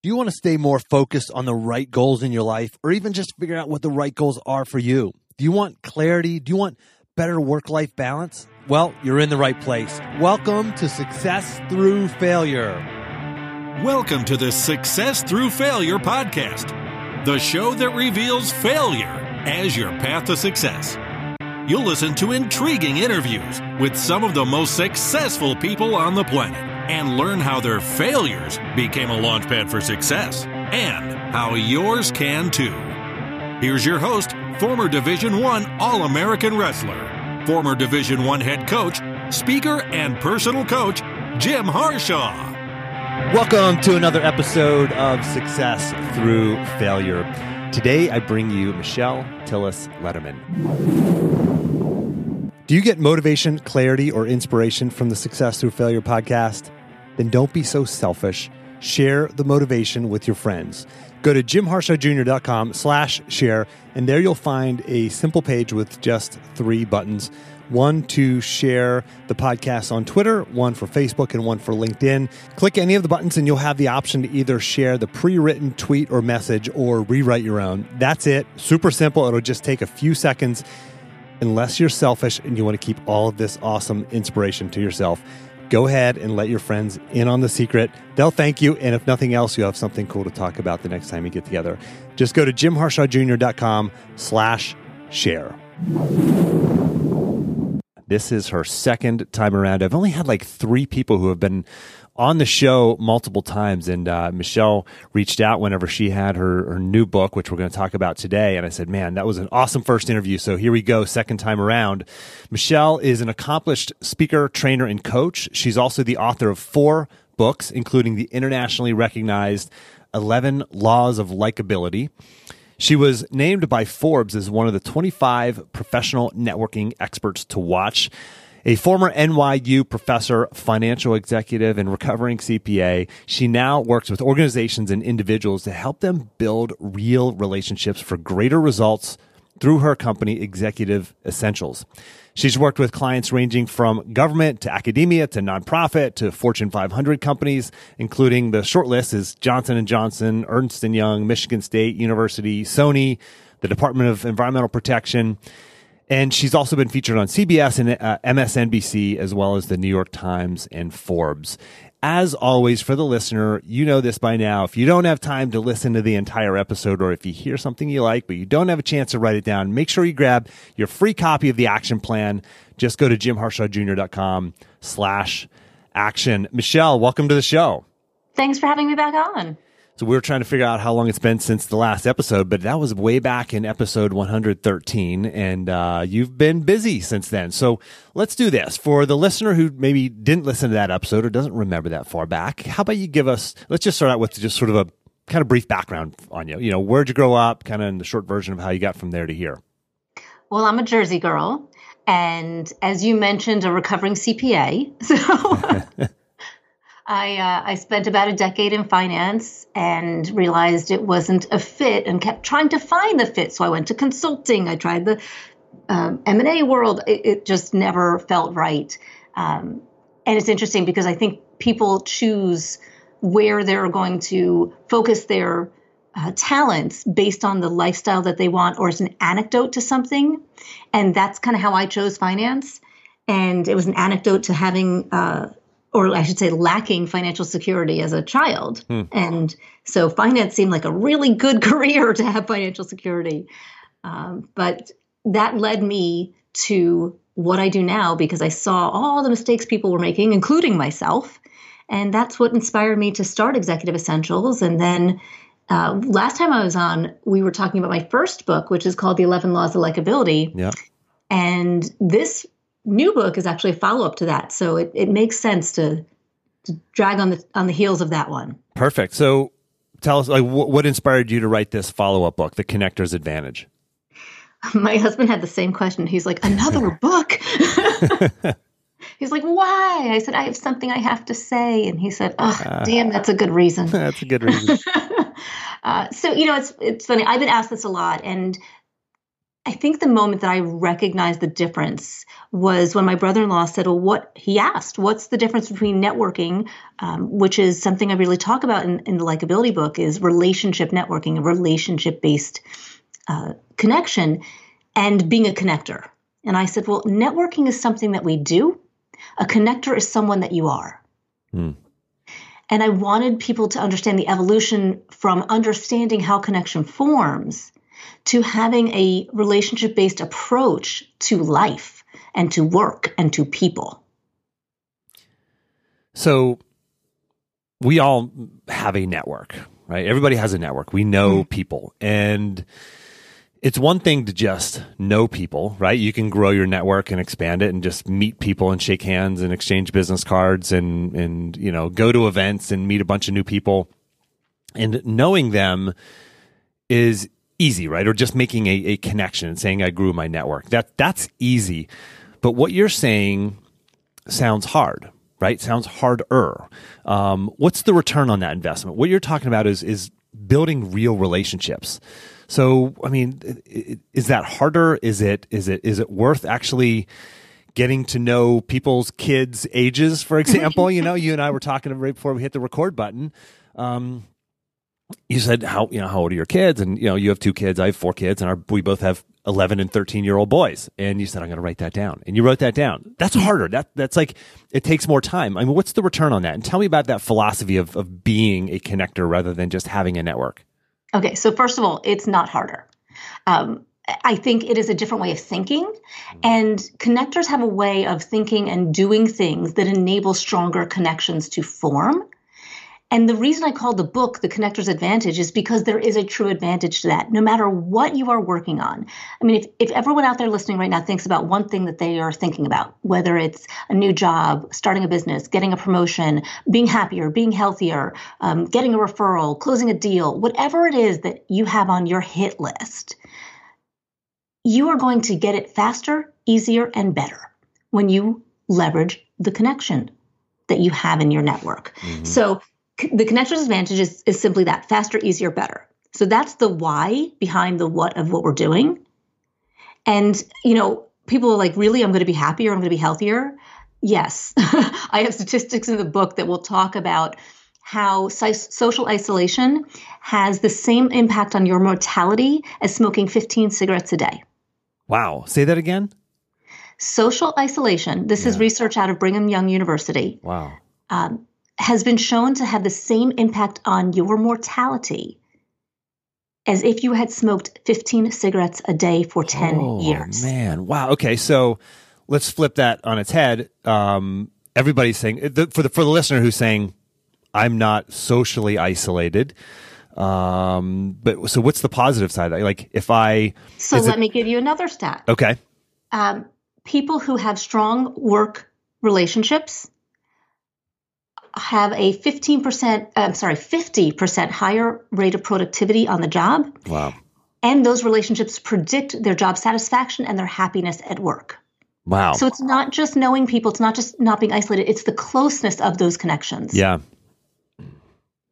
Do you want to stay more focused on the right goals in your life or even just figure out what the right goals are for you? Do you want clarity? Do you want better work life balance? Well, you're in the right place. Welcome to Success Through Failure. Welcome to the Success Through Failure podcast, the show that reveals failure as your path to success. You'll listen to intriguing interviews with some of the most successful people on the planet and learn how their failures became a launchpad for success and how yours can too. Here's your host, former Division 1 All-American wrestler, former Division 1 head coach, speaker and personal coach, Jim Harshaw. Welcome to another episode of Success Through Failure. Today I bring you Michelle Tillis Lederman. Do you get motivation, clarity, or inspiration from the Success Through Failure podcast? Then don't be so selfish. Share the motivation with your friends. Go to jimharshawjr.com slash share, and there you'll find a simple page with just three buttons. One to share the podcast on Twitter, one for Facebook, and one for LinkedIn. Click any of the buttons, and you'll have the option to either share the pre written tweet or message or rewrite your own. That's it. Super simple. It'll just take a few seconds, unless you're selfish and you want to keep all of this awesome inspiration to yourself go ahead and let your friends in on the secret. They'll thank you. And if nothing else, you'll have something cool to talk about the next time you get together. Just go to jimharshawjr.com slash share. This is her second time around. I've only had like three people who have been on the show multiple times. And uh, Michelle reached out whenever she had her, her new book, which we're going to talk about today. And I said, man, that was an awesome first interview. So here we go, second time around. Michelle is an accomplished speaker, trainer, and coach. She's also the author of four books, including the internationally recognized 11 Laws of Likability. She was named by Forbes as one of the 25 professional networking experts to watch. A former NYU professor, financial executive, and recovering CPA, she now works with organizations and individuals to help them build real relationships for greater results through her company, Executive Essentials. She's worked with clients ranging from government to academia to nonprofit to Fortune 500 companies, including the short list is Johnson & Johnson, Ernst & Young, Michigan State University, Sony, the Department of Environmental Protection. And she's also been featured on CBS and uh, MSNBC, as well as the New York Times and Forbes. As always, for the listener, you know this by now. If you don't have time to listen to the entire episode, or if you hear something you like, but you don't have a chance to write it down, make sure you grab your free copy of the action plan. Just go to jimharshawjr.com slash action. Michelle, welcome to the show. Thanks for having me back on. So we were trying to figure out how long it's been since the last episode, but that was way back in episode 113, and uh, you've been busy since then. So let's do this for the listener who maybe didn't listen to that episode or doesn't remember that far back. How about you give us? Let's just start out with just sort of a kind of brief background on you. You know, where'd you grow up? Kind of in the short version of how you got from there to here. Well, I'm a Jersey girl, and as you mentioned, a recovering CPA. So. I uh, I spent about a decade in finance and realized it wasn't a fit and kept trying to find the fit. So I went to consulting. I tried the um, M and A world. It, it, just never felt right. Um, and it's interesting because I think people choose where they're going to focus their uh, talents based on the lifestyle that they want or as an anecdote to something. And that's kind of how I chose finance. And it was an anecdote to having uh, or I should say, lacking financial security as a child. Hmm. And so finance seemed like a really good career to have financial security. Um, but that led me to what I do now because I saw all the mistakes people were making, including myself. And that's what inspired me to start Executive Essentials. And then uh, last time I was on, we were talking about my first book, which is called The 11 Laws of Likability. Yeah. And this new book is actually a follow up to that. So it, it makes sense to, to drag on the on the heels of that one. Perfect. So tell us like wh- what inspired you to write this follow up book, The Connector's Advantage. My husband had the same question. He's like, another book. He's like, why? I said, I have something I have to say. And he said, oh, uh, damn, that's a good reason. that's a good reason. uh, so, you know, it's, it's funny. I've been asked this a lot. And I think the moment that I recognized the difference was when my brother in law said, Well, what he asked, what's the difference between networking, um, which is something I really talk about in, in the likability book, is relationship networking, a relationship based uh, connection, and being a connector. And I said, Well, networking is something that we do, a connector is someone that you are. Hmm. And I wanted people to understand the evolution from understanding how connection forms to having a relationship based approach to life and to work and to people. So we all have a network, right? Everybody has a network. We know mm-hmm. people. And it's one thing to just know people, right? You can grow your network and expand it and just meet people and shake hands and exchange business cards and, and, you know, go to events and meet a bunch of new people. And knowing them is easy, right? Or just making a, a connection and saying I grew my network. That that's easy. But what you're saying sounds hard, right? Sounds harder. Um, what's the return on that investment? What you're talking about is is building real relationships. So, I mean, is that harder? Is it is it is it worth actually getting to know people's kids' ages, for example? you know, you and I were talking right before we hit the record button. Um, you said how you know how old are your kids? And you know you have two kids i have four kids and our, we both have 11 and 13 year old boys. And you said i'm going to write that down. And you wrote that down. That's harder. That that's like it takes more time. I mean what's the return on that? And tell me about that philosophy of, of being a connector rather than just having a network. Okay so first of all it's not harder. Um, I think it is a different way of thinking. And connectors have a way of thinking and doing things that enable stronger connections to form. And the reason I call the book The Connector's Advantage is because there is a true advantage to that, no matter what you are working on. I mean, if, if everyone out there listening right now thinks about one thing that they are thinking about, whether it's a new job, starting a business, getting a promotion, being happier, being healthier, um, getting a referral, closing a deal, whatever it is that you have on your hit list, you are going to get it faster, easier, and better when you leverage the connection that you have in your network. Mm-hmm. So the connector's advantage is, is simply that faster, easier, better. So that's the why behind the what of what we're doing. And, you know, people are like, really, I'm going to be happier, I'm going to be healthier. Yes. I have statistics in the book that will talk about how social isolation has the same impact on your mortality as smoking 15 cigarettes a day. Wow. Say that again. Social isolation. This yeah. is research out of Brigham Young University. Wow. Um, has been shown to have the same impact on your mortality as if you had smoked 15 cigarettes a day for 10 oh, years. Man, wow. Okay, so let's flip that on its head. Um, everybody's saying the, for the for the listener who's saying, "I'm not socially isolated." Um, but so what's the positive side? Like if I so let it, me give you another stat. Okay. Um, people who have strong work relationships have a 15%, I'm sorry, 50% higher rate of productivity on the job. Wow. And those relationships predict their job satisfaction and their happiness at work. Wow. So it's not just knowing people, it's not just not being isolated, it's the closeness of those connections. Yeah.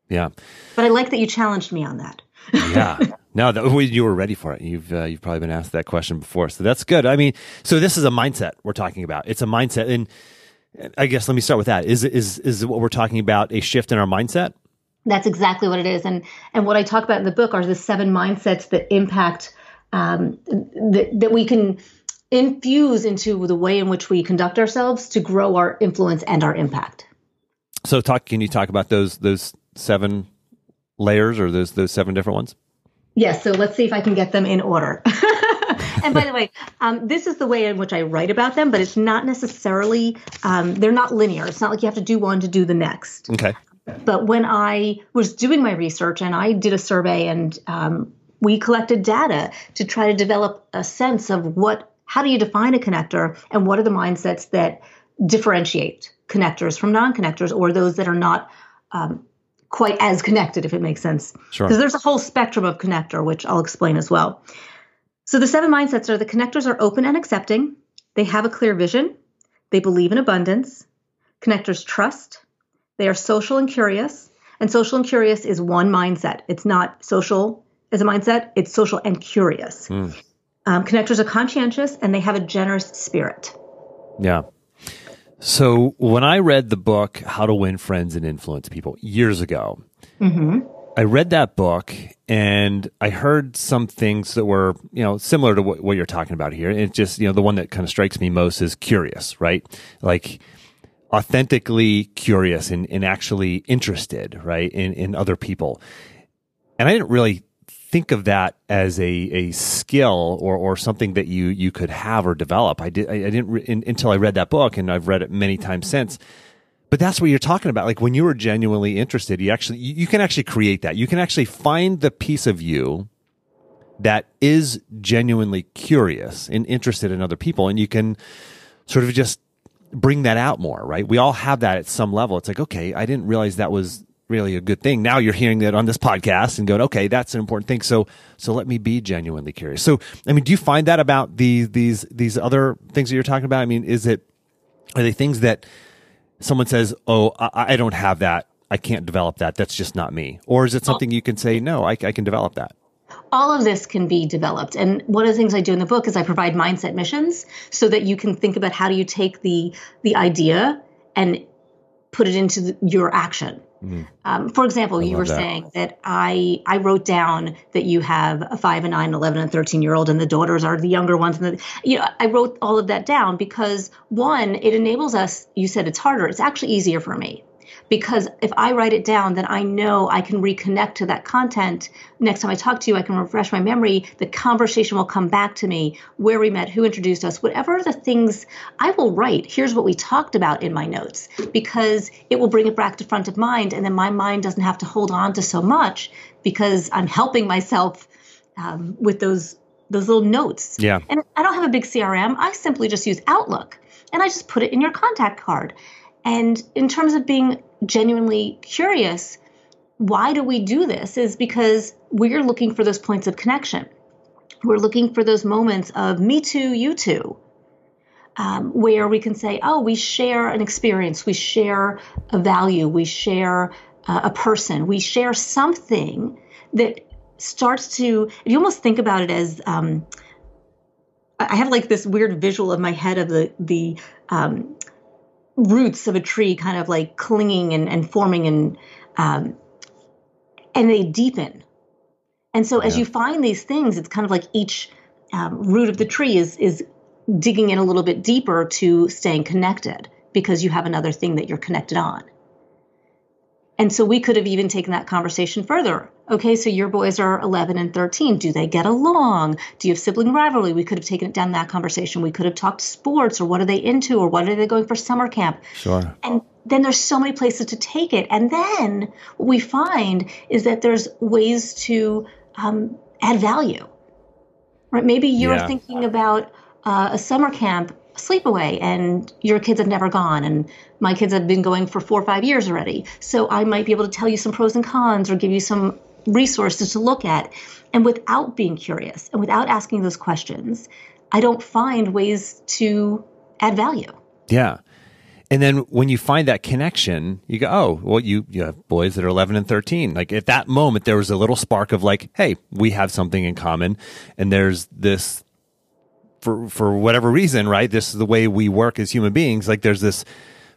Yeah. But I like that you challenged me on that. yeah. No, that, you were ready for it. You've uh, you've probably been asked that question before, so that's good. I mean, so this is a mindset we're talking about. It's a mindset, and I guess let me start with that. Is is is what we're talking about a shift in our mindset? That's exactly what it is, and and what I talk about in the book are the seven mindsets that impact um, that that we can infuse into the way in which we conduct ourselves to grow our influence and our impact. So, talk. Can you talk about those those seven layers or those those seven different ones? Yes. So let's see if I can get them in order. and by the way, um, this is the way in which I write about them, but it's not necessarily, um, they're not linear. It's not like you have to do one to do the next. Okay. But when I was doing my research and I did a survey and um, we collected data to try to develop a sense of what, how do you define a connector and what are the mindsets that differentiate connectors from non connectors or those that are not um, quite as connected, if it makes sense. Sure. Because there's a whole spectrum of connector, which I'll explain as well. So the seven mindsets are the connectors are open and accepting, they have a clear vision, they believe in abundance, connectors trust, they are social and curious, and social and curious is one mindset. It's not social as a mindset, it's social and curious. Mm. Um, connectors are conscientious and they have a generous spirit. Yeah. So when I read the book How to Win Friends and Influence People years ago, mm-hmm. I read that book and I heard some things that were, you know, similar to what, what you're talking about here. And just, you know, the one that kind of strikes me most is curious, right? Like authentically curious and, and actually interested, right, in, in other people. And I didn't really think of that as a, a skill or, or something that you, you could have or develop. I did, I, I didn't re- in, until I read that book and I've read it many times since. But that's what you're talking about. Like when you were genuinely interested, you actually, you, you can actually create that. You can actually find the piece of you that is genuinely curious and interested in other people. And you can sort of just bring that out more, right? We all have that at some level. It's like, okay, I didn't realize that was really a good thing. Now you're hearing that on this podcast and going, okay, that's an important thing. So, so let me be genuinely curious. So, I mean, do you find that about these, these, these other things that you're talking about? I mean, is it, are they things that someone says, oh, I, I don't have that. I can't develop that. That's just not me. Or is it something you can say, no, I, I can develop that? all of this can be developed and one of the things i do in the book is i provide mindset missions so that you can think about how do you take the the idea and put it into the, your action Mm-hmm. Um, for example, I you were that. saying that I I wrote down that you have a five, a nine, 11, and 13 year old, and the daughters are the younger ones. And the, you know, I wrote all of that down because one, it enables us. You said it's harder. It's actually easier for me because if I write it down, then I know I can reconnect to that content. Next time I talk to you, I can refresh my memory. The conversation will come back to me where we met, who introduced us, whatever the things I will write. Here's what we talked about in my notes because it will bring it back to front of mind. And then my mind doesn't have to hold on to so much because I'm helping myself um, with those those little notes. Yeah. And I don't have a big CRM. I simply just use Outlook and I just put it in your contact card. And in terms of being genuinely curious, why do we do this? Is because we're looking for those points of connection. We're looking for those moments of me too, you too, um, where we can say, oh, we share an experience, we share a value, we share uh, a person, we share something that starts to, you almost think about it as, um, I have like this weird visual of my head of the, the, um, roots of a tree kind of like clinging and, and forming and um, and they deepen and so yeah. as you find these things it's kind of like each um, root of the tree is is digging in a little bit deeper to staying connected because you have another thing that you're connected on and so we could have even taken that conversation further. Okay, so your boys are 11 and 13. Do they get along? Do you have sibling rivalry? We could have taken it down that conversation. We could have talked sports or what are they into or what are they going for summer camp? Sure. And then there's so many places to take it. And then what we find is that there's ways to um, add value. Right? Maybe you're yeah. thinking about uh, a summer camp sleepaway and your kids have never gone and my kids have been going for four or five years already so i might be able to tell you some pros and cons or give you some resources to look at and without being curious and without asking those questions i don't find ways to add value yeah and then when you find that connection, you go, oh, well, you, you have boys that are 11 and 13. Like at that moment, there was a little spark of like, hey, we have something in common. And there's this for for whatever reason, right? This is the way we work as human beings. Like there's this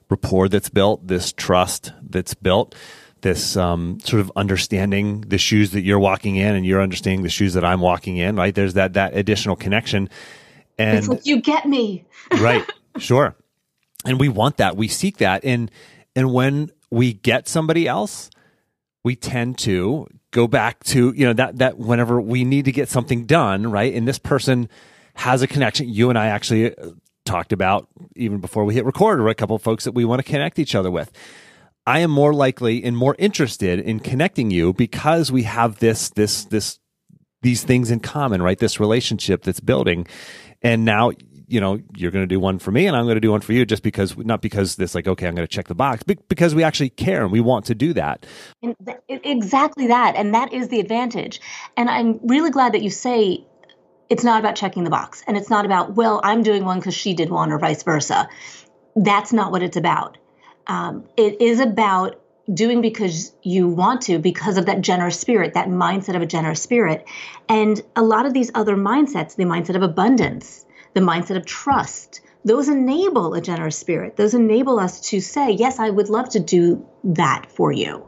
rapport that's built, this trust that's built, this um, sort of understanding the shoes that you're walking in, and you're understanding the shoes that I'm walking in. Right? There's that that additional connection. And it's like you get me, right? Sure. And we want that. We seek that. And and when we get somebody else, we tend to go back to you know that that whenever we need to get something done, right? And this person has a connection. You and I actually uh, talked about even before we hit record, or a couple of folks that we want to connect each other with. I am more likely and more interested in connecting you because we have this this this these things in common, right? This relationship that's building. And now, you know, you're going to do one for me and I'm going to do one for you just because, not because this like, okay, I'm going to check the box, but because we actually care and we want to do that. Th- exactly that. And that is the advantage. And I'm really glad that you say it's not about checking the box and it's not about well i'm doing one because she did one or vice versa that's not what it's about um, it is about doing because you want to, because of that generous spirit, that mindset of a generous spirit. And a lot of these other mindsets, the mindset of abundance, the mindset of trust, those enable a generous spirit. Those enable us to say, yes, I would love to do that for you.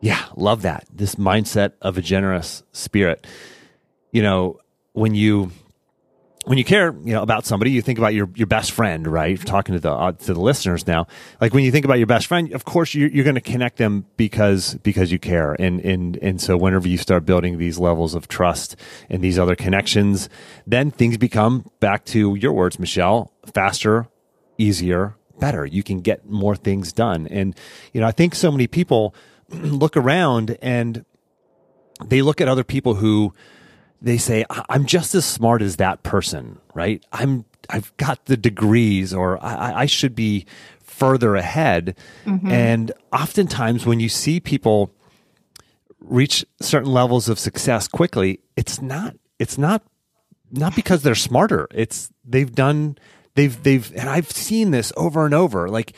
Yeah, love that. This mindset of a generous spirit. You know, when you when you care, you know, about somebody, you think about your, your best friend, right? Talking to the uh, to the listeners now, like when you think about your best friend, of course you're, you're going to connect them because because you care, and and and so whenever you start building these levels of trust and these other connections, then things become back to your words, Michelle, faster, easier, better. You can get more things done, and you know, I think so many people look around and they look at other people who they say i'm just as smart as that person right? I'm i've got the degrees or i, I should be further ahead. Mm-hmm. and oftentimes when you see people reach certain levels of success quickly it's not it's not not because they're smarter. It's they've done they've they've and i've seen this over and over. Like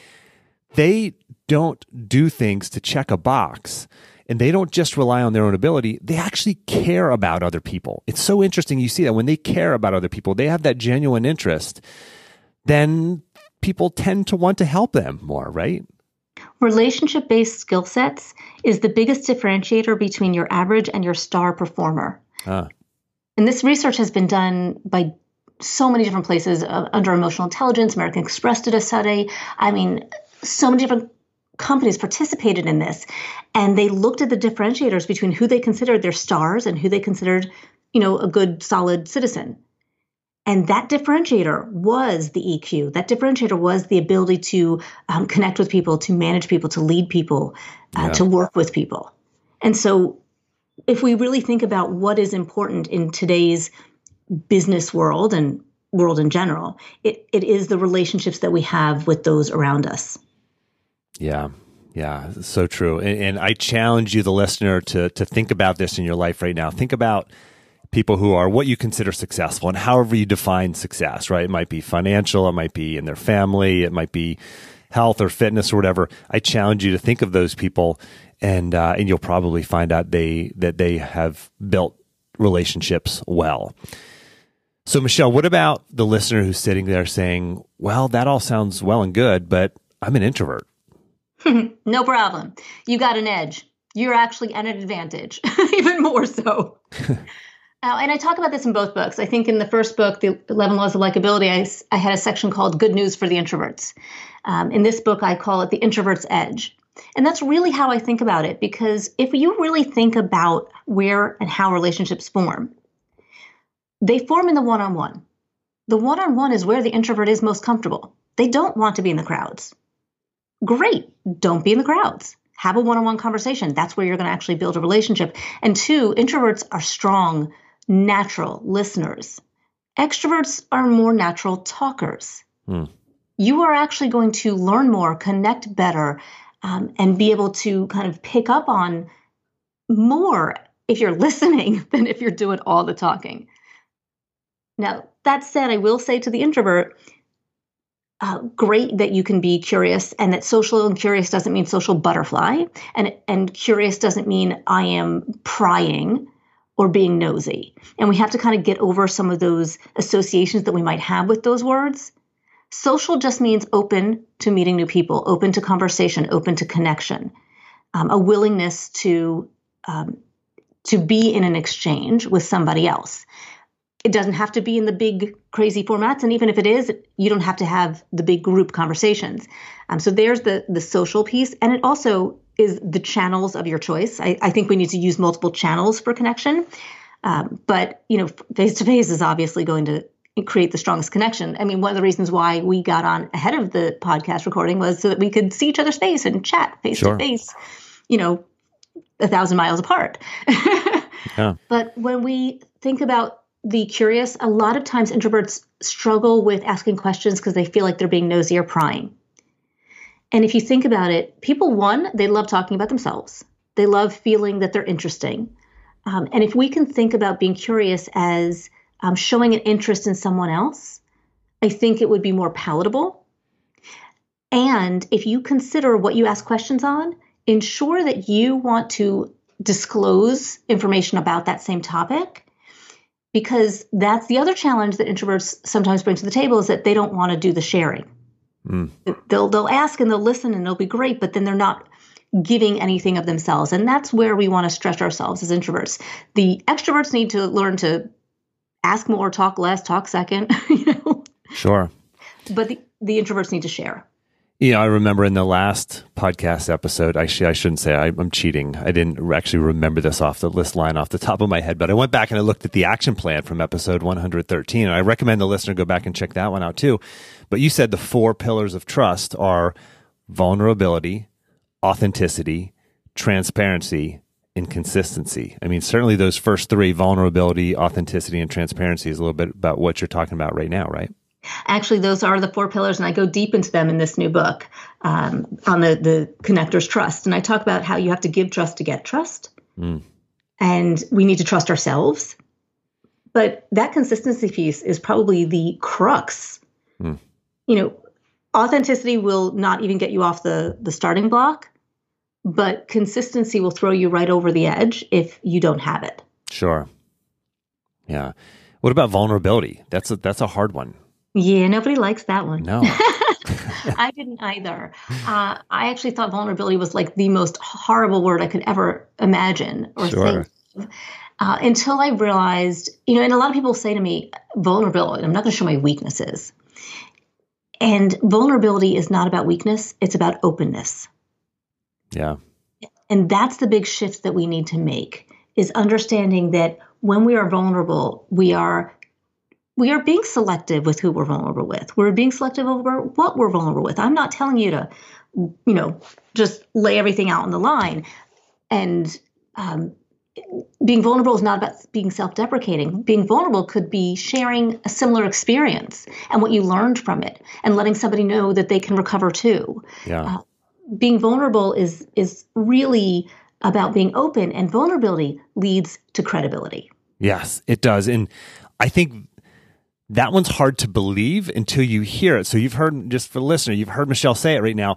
they don't do things to check a box and they don't just rely on their own ability, they actually care about other people. It's so interesting. You see that when they care about other people, they have that genuine interest, then people tend to want to help them more, right? Relationship based skill sets is the biggest differentiator between your average and your star performer. Ah. And this research has been done by so many different places uh, under emotional intelligence. American Express did a study. I mean, so many different companies participated in this and they looked at the differentiators between who they considered their stars and who they considered you know a good solid citizen. And that differentiator was the eq that differentiator was the ability to um, connect with people to manage people to lead people uh, yeah. to work with people. And so if we really think about what is important in today's business world and world in general it, it is the relationships that we have with those around us yeah. Yeah, so true. And, and, I challenge you, the listener, to to think about this in your life right now. Think about people who are what you consider successful and however you define success, right? It might be financial, it might be in their family, it might be health or fitness or whatever. I challenge you to think of those people and uh, and you'll probably find out they that they have built relationships well. So Michelle, what about the listener who's sitting there saying, "Well, that all sounds well and good, but I'm an introvert." no problem. You got an edge. You're actually at an advantage, even more so. uh, and I talk about this in both books. I think in the first book, The 11 Laws of Likability, I, I had a section called Good News for the Introverts. Um, in this book, I call it The Introvert's Edge. And that's really how I think about it because if you really think about where and how relationships form, they form in the one on one. The one on one is where the introvert is most comfortable. They don't want to be in the crowds great. Don't be in the crowds. Have a one on one conversation. That's where you're going to actually build a relationship. And two, introverts are strong, natural listeners. Extroverts are more natural talkers. Hmm. You are actually going to learn more, connect better, um, and be able to kind of pick up on more if you're listening than if you're doing all the talking. Now, that said, I will say to the introvert, uh, great that you can be curious and that social and curious doesn't mean social butterfly and and curious doesn't mean i am prying or being nosy. And we have to kind of get over some of those associations that we might have with those words. Social just means open to meeting new people open to conversation open to connection um, a willingness to um, to be in an exchange with somebody else it doesn't have to be in the big crazy formats and even if it is you don't have to have the big group conversations. Um, so there's the the social piece and it also is the channels of your choice. I, I think we need to use multiple channels for connection. Um, but you know face to face is obviously going to create the strongest connection. I mean one of the reasons why we got on ahead of the podcast recording was so that we could see each other's face and chat face to face you know a thousand miles apart. Yeah. but when we think about the curious, a lot of times introverts struggle with asking questions because they feel like they're being nosy or prying. And if you think about it, people, one, they love talking about themselves, they love feeling that they're interesting. Um, and if we can think about being curious as um, showing an interest in someone else, I think it would be more palatable. And if you consider what you ask questions on, ensure that you want to disclose information about that same topic because that's the other challenge that introverts sometimes bring to the table is that they don't want to do the sharing. Mm. They'll they'll ask and they'll listen and they'll be great, but then they're not giving anything of themselves. And that's where we want to stretch ourselves as introverts. The extroverts need to learn to ask more, talk less, talk second, you know. Sure. But the, the introverts need to share. You know, I remember in the last podcast episode, actually, I shouldn't say I, am cheating. I didn't actually remember this off the list line off the top of my head, but I went back and I looked at the action plan from episode 113. And I recommend the listener go back and check that one out too. But you said the four pillars of trust are vulnerability, authenticity, transparency, and consistency. I mean, certainly those first three vulnerability, authenticity, and transparency is a little bit about what you're talking about right now, right? Actually, those are the four pillars, and I go deep into them in this new book um, on the, the connectors trust. And I talk about how you have to give trust to get trust. Mm. And we need to trust ourselves. But that consistency piece is probably the crux. Mm. You know, authenticity will not even get you off the, the starting block, but consistency will throw you right over the edge if you don't have it. Sure. Yeah. What about vulnerability? That's a, that's a hard one. Yeah, nobody likes that one. No. I didn't either. Uh, I actually thought vulnerability was like the most horrible word I could ever imagine or sure. think. Uh, until I realized, you know, and a lot of people say to me, vulnerability, I'm not going to show my weaknesses. And vulnerability is not about weakness, it's about openness. Yeah. And that's the big shift that we need to make is understanding that when we are vulnerable, we are we are being selective with who we're vulnerable with. We're being selective over what we're vulnerable with. I'm not telling you to, you know, just lay everything out on the line. And um, being vulnerable is not about being self deprecating. Being vulnerable could be sharing a similar experience and what you learned from it and letting somebody know that they can recover too. Yeah. Uh, being vulnerable is is really about being open and vulnerability leads to credibility. Yes, it does. And I think that one's hard to believe until you hear it. So you've heard, just for the listener, you've heard Michelle say it right now.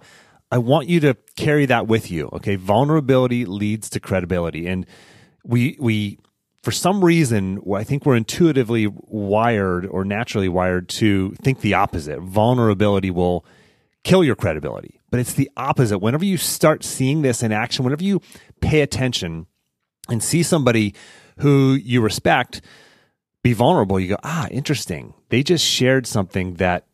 I want you to carry that with you. Okay. Vulnerability leads to credibility. And we, we, for some reason, I think we're intuitively wired or naturally wired to think the opposite. Vulnerability will kill your credibility, but it's the opposite. Whenever you start seeing this in action, whenever you pay attention and see somebody who you respect, be vulnerable, you go, ah, interesting. They just shared something that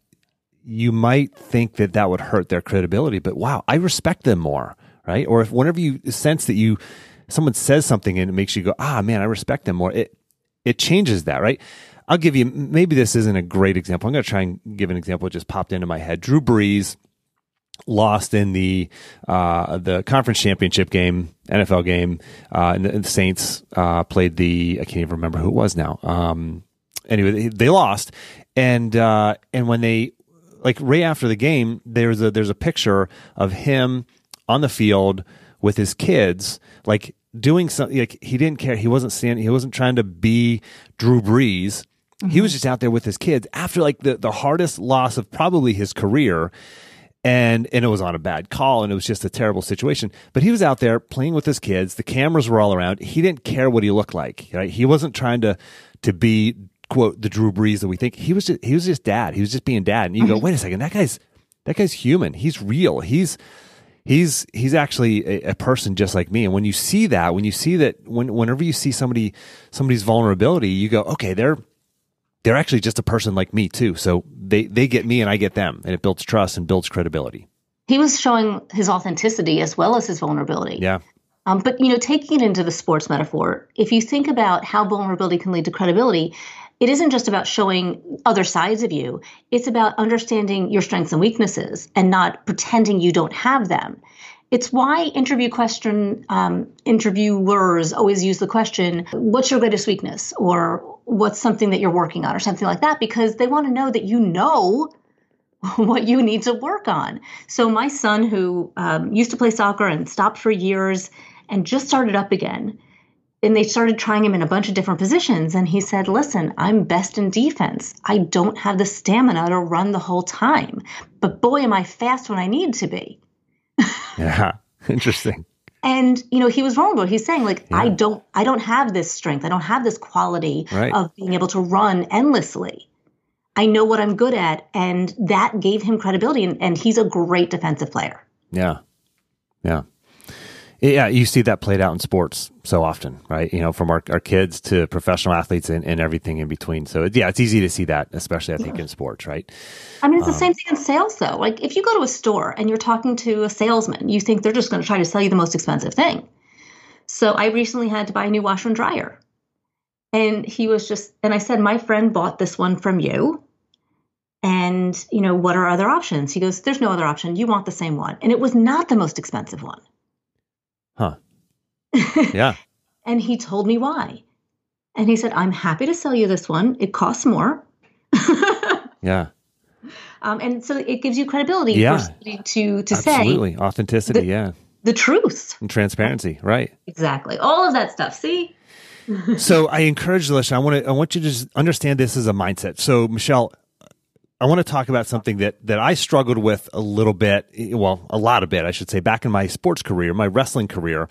you might think that that would hurt their credibility, but wow, I respect them more, right? Or if whenever you sense that you someone says something and it makes you go, ah, man, I respect them more, it it changes that, right? I'll give you maybe this isn't a great example. I'm going to try and give an example that just popped into my head. Drew Brees lost in the uh, the conference championship game, NFL game, uh, and, the, Saints uh, played the I can't even remember who it was now. Um, anyway, they lost, and uh, and when they like right after the game, there's a there's a picture of him on the field with his kids, like doing something. Like he didn't care. He wasn't standing. He wasn't trying to be Drew Brees. Mm-hmm. He was just out there with his kids after like the, the hardest loss of probably his career and and it was on a bad call and it was just a terrible situation. But he was out there playing with his kids. The cameras were all around. He didn't care what he looked like right? He wasn't trying to to be quote the drew brees that we think. He was just he was just dad. He was just being dad. And you go mm-hmm. wait a second. That guy's that guy's human. He's real. He's he's he's actually a, a, person just like me. And when you see that when you see that when whenever you see somebody somebody's vulnerability you go okay they're they're actually just a person like me too. So they, they get me and I get them and it builds trust and builds credibility. He was showing his authenticity as well as his vulnerability. Yeah. Um, but you know, taking it into the sports metaphor, if you think about how vulnerability can lead to credibility, it isn't just about showing other sides of you. It's about understanding your strengths and weaknesses and not pretending you don't have them. It's why interview question um, interviewers always use the question, "What's your greatest weakness?" or what's something that you're working on or something like that because they want to know that you know what you need to work on. So my son, who um, used to play soccer and stopped for years and just started up again, and they started trying him in a bunch of different positions. And he said, Listen, I'm best in defense. I don't have the stamina to run the whole time. But boy, am I fast when I need to be. yeah. Interesting. And you know, he was vulnerable. He's saying, like, yeah. I don't I don't have this strength. I don't have this quality right. of being able to run endlessly. I know what I'm good at. And that gave him credibility. And, and he's a great defensive player. Yeah. Yeah. Yeah, you see that played out in sports so often, right? You know, from our, our kids to professional athletes and, and everything in between. So, yeah, it's easy to see that, especially I think yeah. in sports, right? I mean, it's um, the same thing in sales, though. Like, if you go to a store and you're talking to a salesman, you think they're just going to try to sell you the most expensive thing. So, I recently had to buy a new washer and dryer. And he was just, and I said, My friend bought this one from you. And, you know, what are other options? He goes, There's no other option. You want the same one. And it was not the most expensive one. Huh. Yeah. and he told me why. And he said, I'm happy to sell you this one. It costs more. yeah. Um, and so it gives you credibility yeah. to to Absolutely. say Absolutely. Authenticity, the, yeah. The truth. And transparency, right. Exactly. All of that stuff. See? so I encourage Alicia, I want to I want you to just understand this as a mindset. So Michelle, I want to talk about something that that I struggled with a little bit, well, a lot of bit, I should say, back in my sports career, my wrestling career,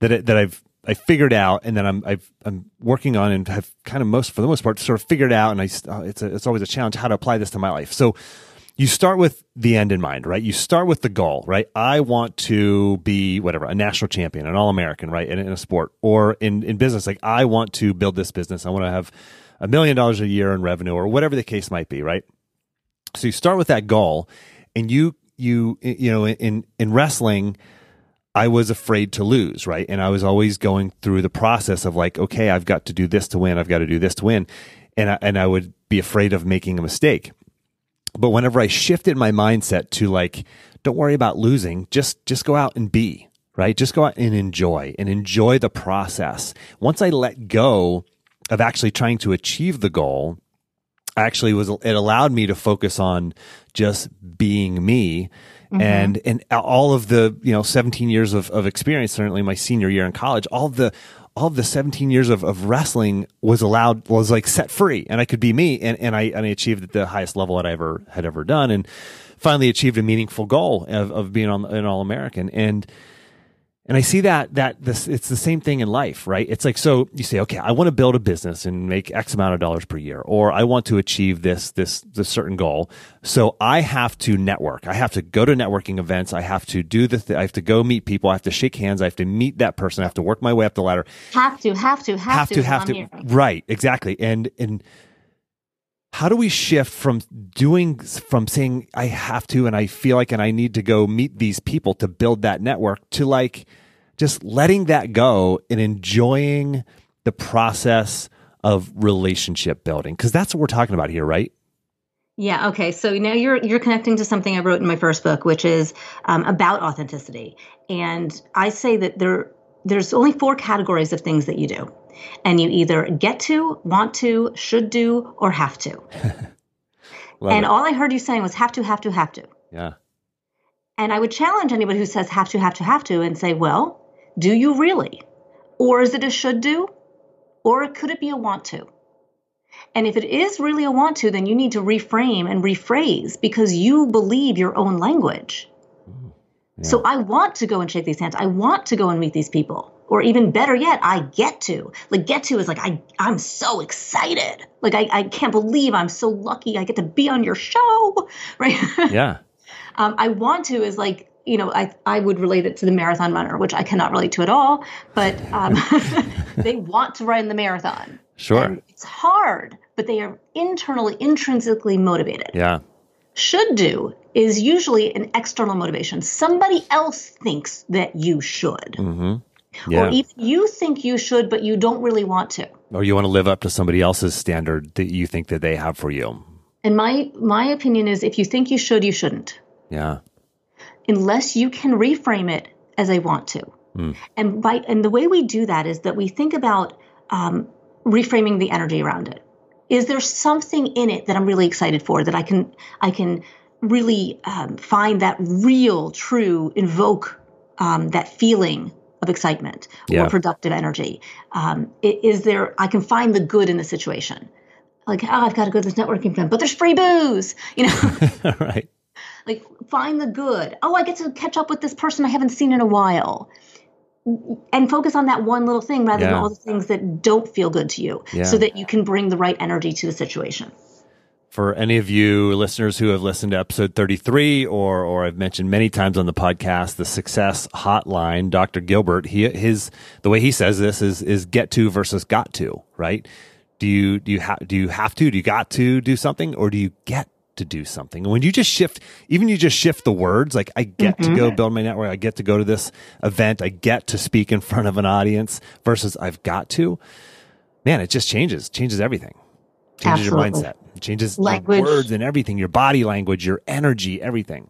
that it, that I've I figured out, and then I'm i am working on, and have kind of most for the most part sort of figured out, and I uh, it's a, it's always a challenge how to apply this to my life. So you start with the end in mind, right? You start with the goal, right? I want to be whatever, a national champion, an all American, right? In, in a sport or in, in business, like I want to build this business. I want to have a million dollars a year in revenue or whatever the case might be, right? So you start with that goal, and you you you know in in wrestling. I was afraid to lose, right? And I was always going through the process of like, okay, I've got to do this to win. I've got to do this to win. And I, and I would be afraid of making a mistake. But whenever I shifted my mindset to like, don't worry about losing, just, just go out and be, right? Just go out and enjoy and enjoy the process. Once I let go of actually trying to achieve the goal actually was it allowed me to focus on just being me mm-hmm. and and all of the you know 17 years of, of experience certainly my senior year in college all of the all of the 17 years of, of wrestling was allowed was like set free and I could be me and, and I and I achieved the highest level that I ever had ever done and finally achieved a meaningful goal of, of being on an all American and and I see that that this it's the same thing in life, right? It's like so you say, okay, I want to build a business and make X amount of dollars per year, or I want to achieve this this this certain goal. So I have to network. I have to go to networking events. I have to do the. Th- I have to go meet people. I have to shake hands. I have to meet that person. I have to work my way up the ladder. Have to, have to, have, have to, have to. Have to. Right, exactly. And and how do we shift from doing from saying I have to and I feel like and I need to go meet these people to build that network to like just letting that go and enjoying the process of relationship building because that's what we're talking about here right yeah. Okay. So now you're you're connecting to something I wrote in my first book, which is um, about authenticity. And I say that there there's only four categories of things that you do and you either get to, want to, should do, or have to. and it. all I heard you saying was have to, have to, have to. Yeah. And I would challenge anybody who says have to, have to, have to, and say, well, do you really? Or is it a should do? Or could it be a want to? And if it is really a want to, then you need to reframe and rephrase because you believe your own language. Yeah. So I want to go and shake these hands. I want to go and meet these people or even better yet i get to. Like get to is like i i'm so excited. Like i, I can't believe i'm so lucky i get to be on your show right? Yeah. Um, i want to is like you know i i would relate it to the marathon runner which i cannot relate to at all but um, they want to run the marathon. Sure. And it's hard but they are internally intrinsically motivated. Yeah. Should do is usually an external motivation. Somebody else thinks that you should. Mm-hmm yeah. Or even you think you should, but you don't really want to. Or you want to live up to somebody else's standard that you think that they have for you. And my my opinion is if you think you should, you shouldn't. Yeah. Unless you can reframe it as I want to. Mm. And by and the way we do that is that we think about um, reframing the energy around it. Is there something in it that I'm really excited for that I can I can really um, find that real, true, invoke um, that feeling of excitement Yeah. or productive energy? Um, is there, I can find the good in the situation. Like, oh, I've got to go to this networking event, but there's free booze. You know, right. like find the good. Oh, I get to catch up with this person I haven't seen in a while. And focus on that one little thing rather than all the things that don't feel good to you Yeah. so that you can bring the right energy to the situation. For any of you listeners who have listened to episode 33 or or I've mentioned many times on the podcast the success hotline Dr. Gilbert he his the way he says this is is get to versus got to, right? Do you do you have do you have to do you got to do something or do you get to do something? And when you just shift even you just shift the words like I get to go mm-hmm. build my network, I get to go to this event, I get to speak in front of an audience versus I've got to. Man, it just changes, changes everything. Changes your mindset. It changes Language. words and everything, your body language, your energy, everything.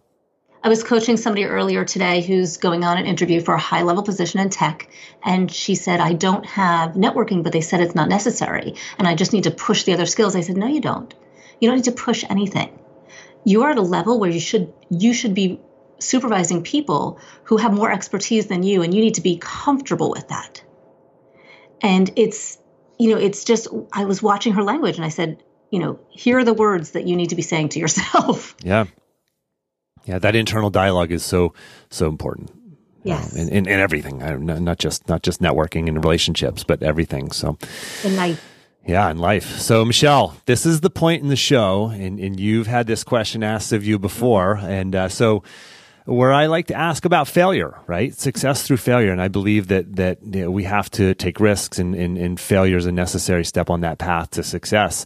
I was coaching somebody earlier today who's going on an interview for a high level position in tech. And she said, I don't have networking, but they said it's not necessary. And I just need to push the other skills. I said, No, you don't. You don't need to push anything. You are at a level where you should you should be supervising people who have more expertise than you, and you need to be comfortable with that. And it's, you know, it's just I was watching her language and I said, you know, here are the words that you need to be saying to yourself. Yeah. Yeah, that internal dialogue is so so important. Yes. Um, in, in, in everything, I, not not just not just networking and relationships, but everything. So, And I yeah, in life. So, Michelle, this is the point in the show, and, and you've had this question asked of you before, and uh, so where I like to ask about failure, right? Success through failure, and I believe that that you know, we have to take risks, and, and, and failure is a necessary step on that path to success.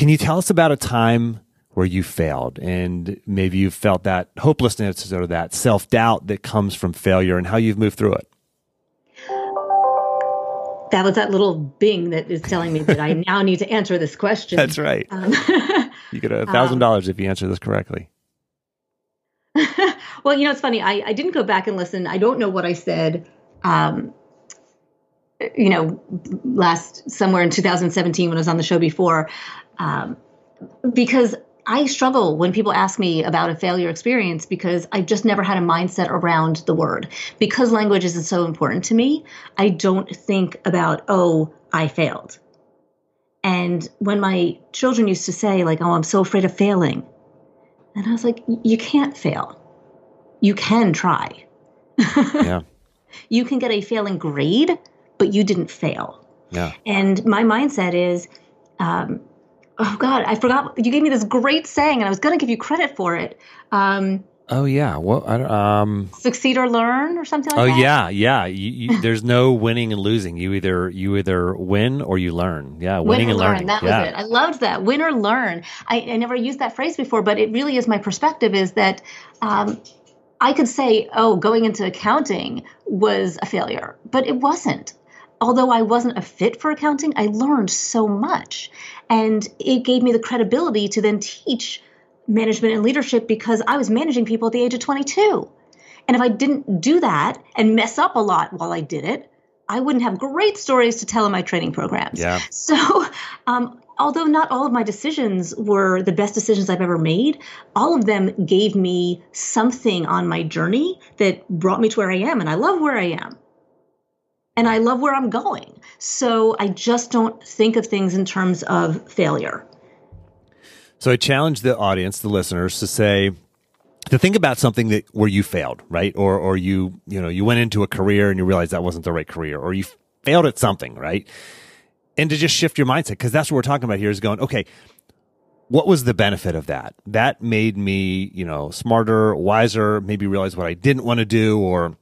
Can you tell us about a time where you failed, and maybe you felt that hopelessness or that self doubt that comes from failure, and how you've moved through it? that was that little bing that is telling me that I now need to answer this question. That's right. Um, You get a thousand dollars if you answer this correctly. well, you know, it's funny. I, I didn't go back and listen. I don't know what I said. Um, you know, last somewhere in 2017 when I was on the show before, um, because I struggle when people ask me about a failure experience because I've just never had a mindset around the word. Because language is so important to me, I don't think about, oh, I failed. And when my children used to say, like, oh, I'm so afraid of failing, and I was like, you can't fail. You can try. Yeah, You can get a failing grade, but you didn't fail. yeah. And my mindset is, um, oh God, I forgot. You gave me this great saying, and I was going to give you credit for it. Um, Oh yeah. Well, I don't, um. succeed or learn, or something like Oh that. Oh yeah, yeah. You, you, there's no winning and losing. You either you either win or you learn. Yeah, winning or and learn. learning. That yeah. was it. I loved that. Win or learn. I, I never used that phrase before, but it really is my perspective is that um, I could say, oh, going into accounting was a failure, but it wasn't. Although I wasn't a fit for accounting, I learned so much. And it gave me the credibility to then teach management and leadership because I was managing people at the age of 22. And if I didn't do that and mess up a lot while I did it, I wouldn't have great stories to tell in my training programs. Yeah. So, um, although not all of my decisions were the best decisions I've ever made, all of them gave me something on my journey that brought me to where I am. And I love where I am. And I love where I'm going. So I just don't think of things in terms of failure. So I challenge the audience, the listeners, to say to think about something that where you failed, right? Or or you you know you went into a career and you realized that wasn't the right career, or you failed at something, right? And to just shift your mindset because that's what we're talking about here is going okay. What was the benefit of that? That made me, you know, smarter, wiser, maybe realize what I didn't want to do or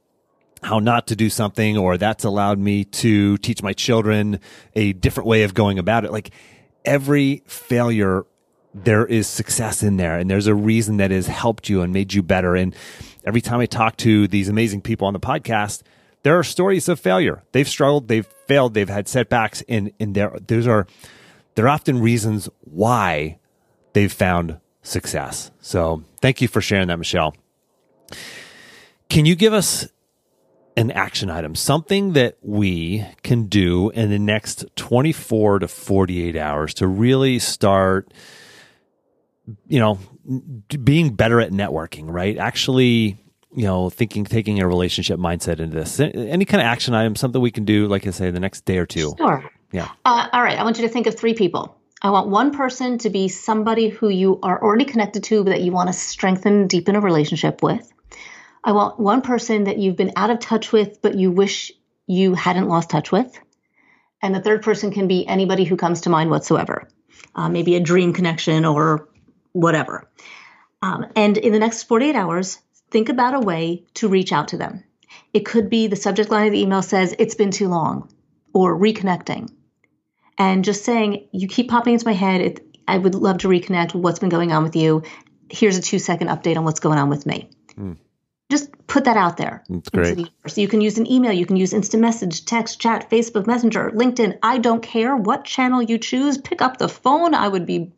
how not to do something, or that's allowed me to teach my children a different way of going about it. Like every failure there is success in there and there's a reason that has helped you and made you better. And every time I talk to these amazing people on the podcast, there are stories of failure. They've struggled, they've failed, they've had setbacks, and, and there, those are, there are often reasons why they've found success. So thank you for sharing that, Michelle. Can you give us an action item, something that we can do in the next 24 to 48 hours to really start you know, being better at networking, right? Actually you know, thinking, taking a relationship mindset into this? Any kind of action item, something we can do, like I say, the next day or two? Sure. Yeah. Uh, all right. I want you to think of three people. I want one person to be somebody who you are already connected to, but that you want to strengthen, deepen a relationship with. I want one person that you've been out of touch with, but you wish you hadn't lost touch with. And the third person can be anybody who comes to mind whatsoever, uh, maybe a dream connection or whatever. Um, and in the next 48 hours, think about a way to reach out to them. It could be the subject line of the email says, It's been too long, or reconnecting. And just saying, You keep popping into my head. It, I would love to reconnect. What's been going on with you? Here's a two second update on what's going on with me. Mm. Just put that out there. That's great. So you can use an email, you can use instant message, text, chat, Facebook Messenger, LinkedIn. I don't care what channel you choose. Pick up the phone. I would be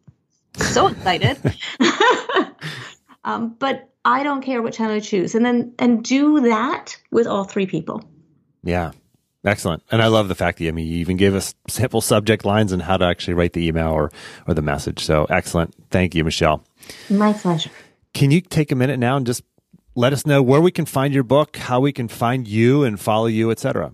so excited. um, but I don't care what channel you choose, and then and do that with all three people. Yeah, excellent. And I love the fact that I mean you even gave us simple subject lines and how to actually write the email or or the message. So excellent. Thank you, Michelle. My pleasure. Can you take a minute now and just let us know where we can find your book, how we can find you and follow you, etc.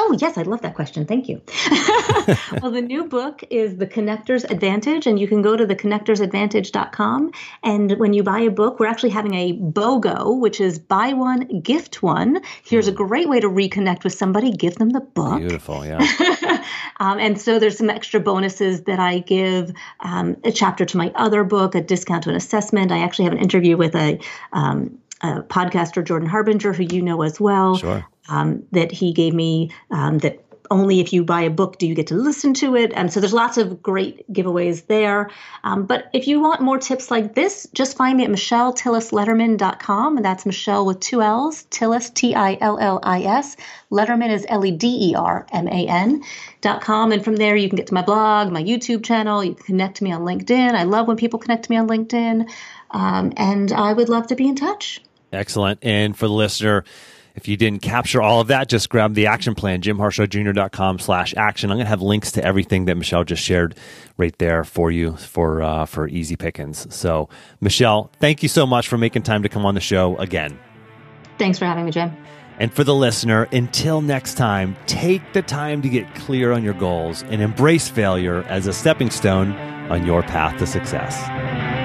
Oh, yes, I love that question. Thank you. well, the new book is The Connector's Advantage, and you can go to theconnectorsadvantage.com. And when you buy a book, we're actually having a BOGO, which is buy one, gift one. Here's a great way to reconnect with somebody, give them the book. Beautiful, yeah. um, and so there's some extra bonuses that I give um, a chapter to my other book, a discount to an assessment. I actually have an interview with a um, uh, podcaster Jordan Harbinger, who you know as well, sure. um, that he gave me um, that only if you buy a book do you get to listen to it. And so there's lots of great giveaways there. Um, but if you want more tips like this, just find me at michelletillislederman.com. And that's Michelle with two L's, Tillis, T I L L I S. Lederman is L E D E R M A N dot com. And from there, you can get to my blog, my YouTube channel. You can connect to me on LinkedIn. I love when people connect to me on LinkedIn. Um, and I would love to be in touch. Excellent. And for the listener, if you didn't capture all of that, just grab the action plan, jimharshawjr.com slash action. I'm going to have links to everything that Michelle just shared right there for you for, uh, for easy pickings. So Michelle, thank you so much for making time to come on the show again. Thanks for having me, Jim. And for the listener, until next time, take the time to get clear on your goals and embrace failure as a stepping stone on your path to success.